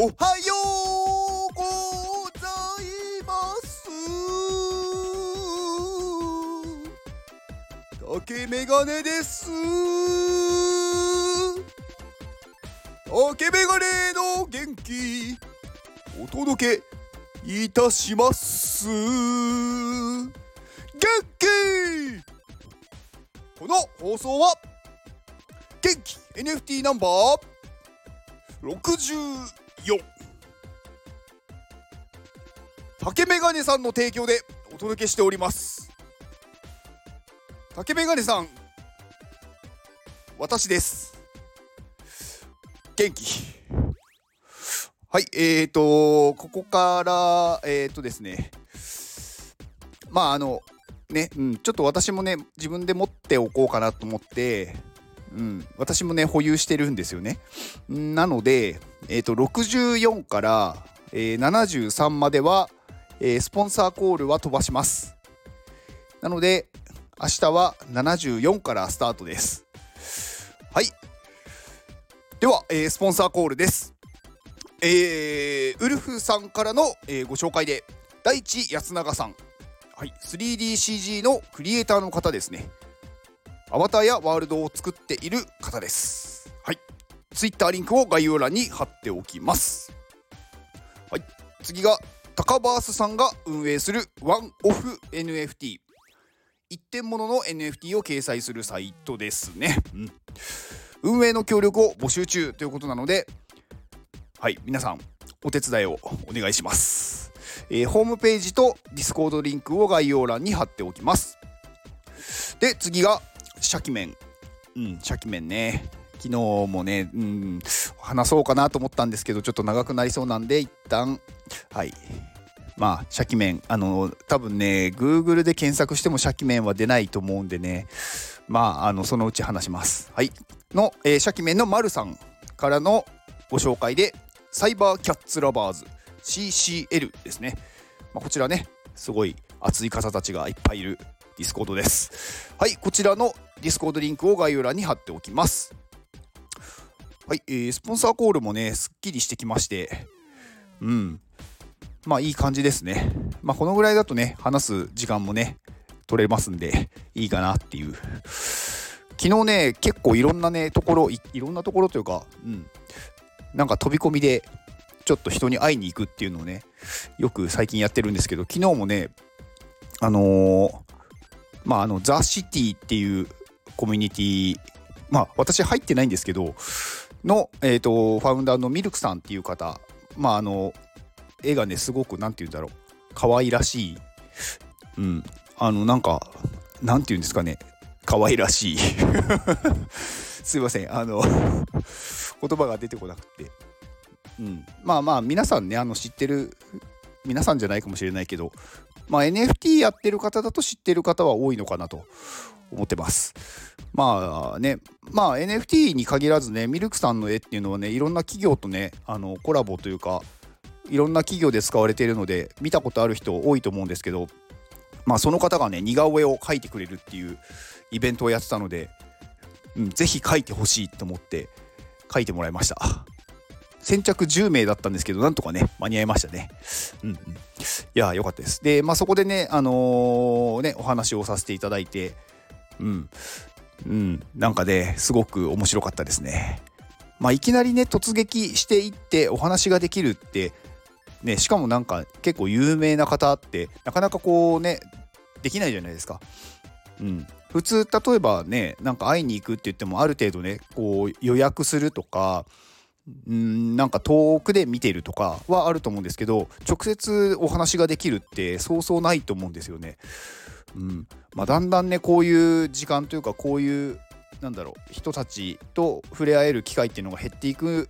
おはようございます。竹メガネです。竹メガネの元気お届けいたします。元気この放送は元気 NFT ナンバー64竹メガネさんの提供でお届けしております。竹メガネさん私です。元気。はいえーとここからえーとですね。まああのね、うん、ちょっと私もね自分で持っておこうかなと思ってうん、私もね保有してるんですよね。なので、えーと、64から、えー、73までは、えー、スポンサーコールは飛ばします。なので明日は74からスタートです。はい。では、えー、スポンサーコールです。えー、ウルフさんからの、えー、ご紹介で大地安永さん、はい、3DCG のクリエイターの方ですね。アバターやワールドを作っている方です。はい。Twitter リンクを概要欄に貼っておきます。はい。次が、タカバースさんが運営するワンオフ NFT。一点物の NFT を掲載するサイトですね。うん。運営の協力を募集中ということなので、はい、皆さん、お手伝いをお願いします。えー、ホームページと Discord リンクを概要欄に貼っておきます。で、次が、シャキ麺。うん、シャキ麺ね。昨日もね、うん、話そうかなと思ったんですけど、ちょっと長くなりそうなんで、一旦、はい。まあ、シャキ麺、あの、多分ね、Google で検索してもシャキ麺は出ないと思うんでね、まあ、あの、そのうち話します。はい。の、えー、シャキ麺の丸さんからのご紹介で、サイバーキャッツラバーズ CCL ですね。まあ、こちらね、すごい熱い方たちがいっぱいいるディスコードです。はい、こちらのディスコードリンクを概要欄に貼っておきます。はい、えー、スポンサーコールもね、すっきりしてきまして、うん、まあいい感じですね。まあこのぐらいだとね、話す時間もね、取れますんで、いいかなっていう。昨日ね、結構いろんなね、ところい、いろんなところというか、うん、なんか飛び込みで、ちょっと人に会いに行くっていうのをね、よく最近やってるんですけど、昨日もね、あのー、まあ、あの、ザ・シティっていうコミュニティまあ私入ってないんですけどの、えーと、ファウンダーのミルクさんっていう方まああの絵がねすごく何て言うんだろう。可愛らしい。うん。あのなんかなんて言うんですかね。可愛らしい。すいません。あの言葉が出てこなくて。うん。まあまあ皆さんねあの知ってる皆さんじゃないかもしれないけどまあ NFT やってる方だと知ってる方は多いのかなと思ってます。まあね、まあ NFT に限らずね、ミルクさんの絵っていうのはね、いろんな企業とね、あのコラボというか、いろんな企業で使われているので、見たことある人多いと思うんですけど、まあその方がね、似顔絵を描いてくれるっていうイベントをやってたので、うん、ぜひ描いてほしいと思って描いてもらいました。先着10名だったんですけど、なんとかね、間に合いましたね。うんうん。や、よかったです。で、まあそこでね、あのー、ね、お話をさせていただいて、うん。うん。なんかね、すごく面白かったですね。まあ、いきなりね、突撃していってお話ができるって、ね、しかもなんか結構有名な方ってなかなかこうね、できないじゃないですか。うん。普通、例えばね、なんか会いに行くって言ってもある程度ね、こう予約するとか、んなんか遠くで見てるとかはあると思うんですけど直接お話ができるってそうそうないと思うんですよね。うんまあ、だんだんねこういう時間というかこういうなんだろう人たちと触れ合える機会っていうのが減っていく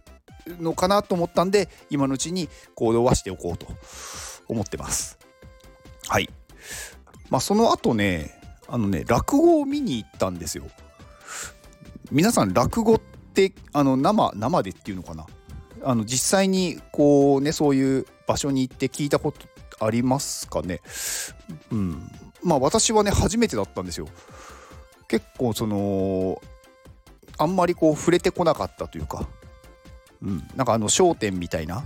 のかなと思ったんで今のうちに行動はしておこうと思ってます。はい。まあその後ねあのね落語を見に行ったんですよ。皆さん落語ってあの生生でっていうのかな？あの実際にこうねそういう場所に行って聞いたことありますかね？うん。まあ私はね初めてだったんですよ。結構そのあんまりこう触れてこなかったというか。うん。なんかあの『笑点』みたいな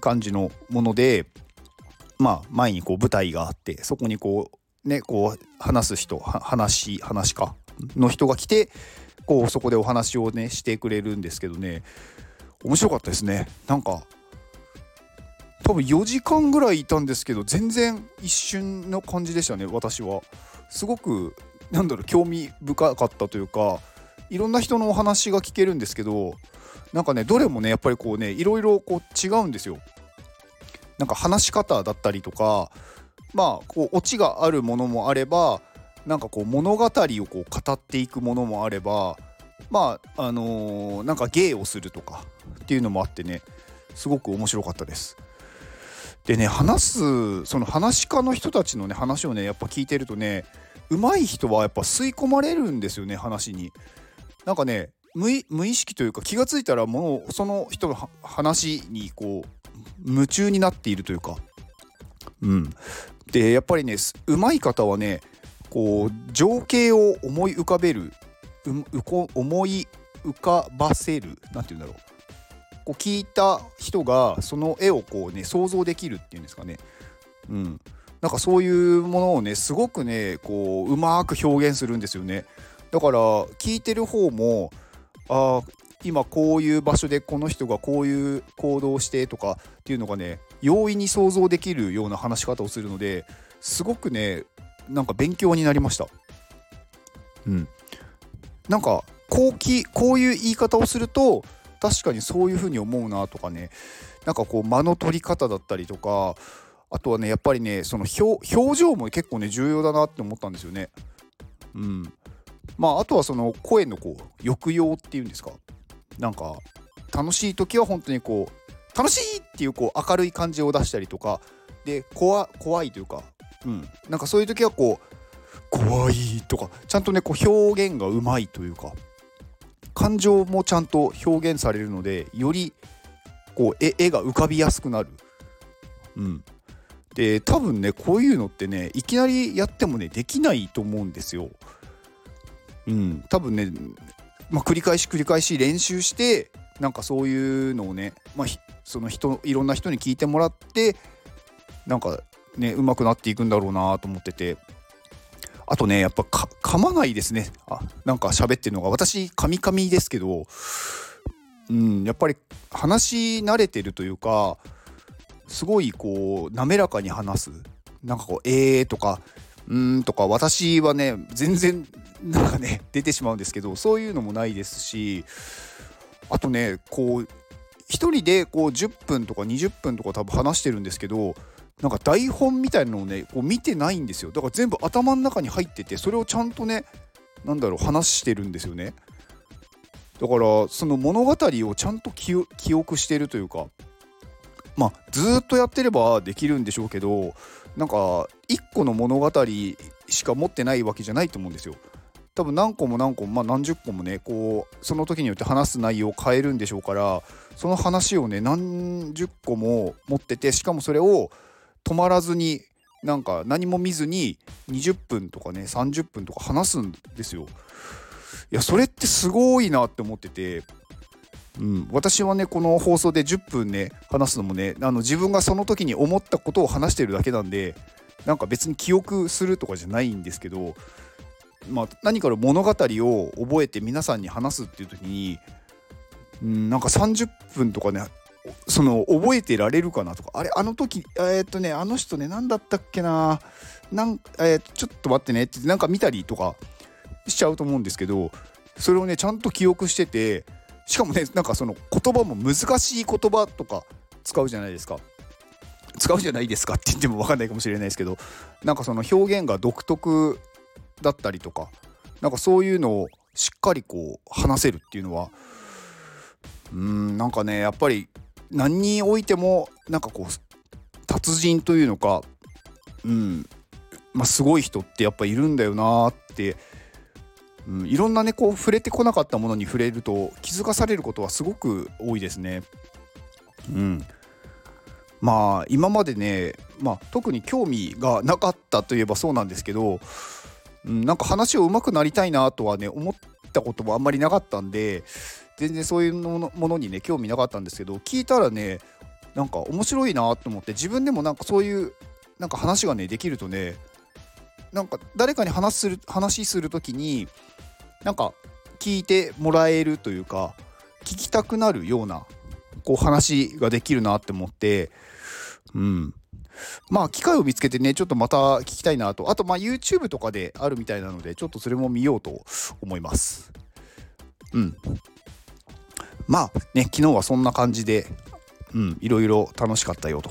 感じのものでまあ前にこう舞台があってそこにこうねこう話す人話話かの人が来てこうそこでお話をねしてくれるんですけどね。面白かったですね。なんか多分4時間ぐらいいたんですけど全然一瞬の感じでしたね私は。すごくなんだろう興味深かったというかいろんな人のお話が聞けるんですけどなんかねどれもねやっぱりこうねいろいろこう違うんですよ。なんか話し方だったりとかまあこうオチがあるものもあればなんかこう物語をこう語っていくものもあればまああのー、なんか芸をするとかっていうのもあってねすごく面白かったです。でね話すその話し家の人たちのね話をねやっぱ聞いてるとね上手い人はやっぱ吸い込まれるんですよね話に。なんかね無意識というか気が付いたらもうその人の話にこう夢中になっているというか。うん、でやっぱりね上手い方はねこう情景を思い浮かべる思い浮かばせる何て言うんだろう。こう聞いた人がその絵をこうね想像できるっていうんですかね。うん。なんかそういうものをねすごくねこううまく表現するんですよね。だから聞いてる方もあ今こういう場所でこの人がこういう行動をしてとかっていうのがね容易に想像できるような話し方をするのですごくねなんか勉強になりました。うん。なんかこうきこういう言い方をすると確かにそういうふうに思うなとかね。なんかこう間の取り方だったりとかあとはねやっぱりねその表情も結構ね重要だなって思ったんですよね。うん、まああとはその声のこう抑揚っていうんですか。なんか楽しい時は本当にこう楽しいっていうこう明るい感じを出したりとか。で怖怖いというか、うん、なんかそういう時はこう怖いとかちゃんとねこう表現がうまいというか感情もちゃんと表現されるのでよりこう絵が浮かびやすくなる。うん、で多分ねこういうのってねいきなりやってもねできないと思うんですよ。うん、多分ね、まあ、繰り返し繰り返し練習してなんかそういうのをね、まあ、その人いろんな人に聞いてもらってなんかね上手くなっていくんだろうなと思ってて。あとねやっぱ噛まないですね。あなんか喋ってるのが。私噛み噛みですけどうんやっぱり話し慣れてるというかすごいこう滑らかに話す。なんかこう「えー」とか「うん」とか私はね全然なんかね出てしまうんですけどそういうのもないですしあとねこう1人でこう10分とか20分とか多分話してるんですけどなんか台本みたいなのをねこう見てないんですよ。だから全部頭の中に入っててそれをちゃんとね何だろう話してるんですよね。だからその物語をちゃんと記憶してるというかまあずっとやってればできるんでしょうけどなんか一個の物語しか持ってないわけじゃないと思うんですよ。多分何個も何個も、まあ、何十個もねこうその時によって話す内容を変えるんでしょうからその話をね何十個も持っててしかもそれを止まらずになんか何も見ずに20分とかね30分とか話すんですよ。いやそれってすごいなって思ってて、うん、私はねこの放送で10分ね話すのもねあの自分がその時に思ったことを話してるだけなんでなんか別に記憶するとかじゃないんですけど、まあ、何かの物語を覚えて皆さんに話すっていう時に、うん、なんか30分とかねその覚えてられるかなとか。あれあの時えー、っとねあの人ね何だったっけな。なんえー、ちょっと待ってねってなんか見たりとかしちゃうと思うんですけどそれをねちゃんと記憶しててしかもねなんかその言葉も難しい言葉とか使うじゃないですか。使うじゃないですか って言っても分かんないかもしれないですけどなんかその表現が独特だったりとかなんかそういうのをしっかりこう話せるっていうのはうんなんかねやっぱり何においてもなんかこう達人というのかうんまあすごい人ってやっぱいるんだよなって、うん、いろんなねこう触れてこなかったものに触れると気づかされることはすごく多いですね。うんまあ今までね、まあ、特に興味がなかったといえばそうなんですけど、うん、なんか話を上手くなりたいなとはね思ったこともあんまりなかったんで全然そういうものにね興味なかったんですけど聞いたらねなんか面白いなと思って自分でもなんかそういうなんか話がねできるとねなんか誰かに話する話する時になんか聞いてもらえるというか聞きたくなるようなこう話ができるなって思ってうん。まあ機会を見つけてねちょっとまた聞きたいなと。あとまあ YouTube とかであるみたいなのでちょっとそれも見ようと思います。うん。まあね昨日はそんな感じでうんいろいろ楽しかったよと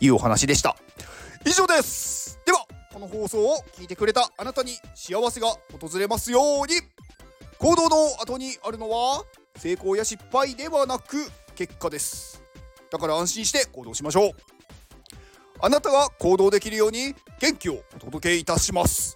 いうお話でした。以上です。ではこの放送を聞いてくれたあなたに幸せが訪れますように。行動の後にあるのは成功や失敗ではなく結果です。だから安心して行動しましょう。あなたが行動できるように元気をお届けいたします。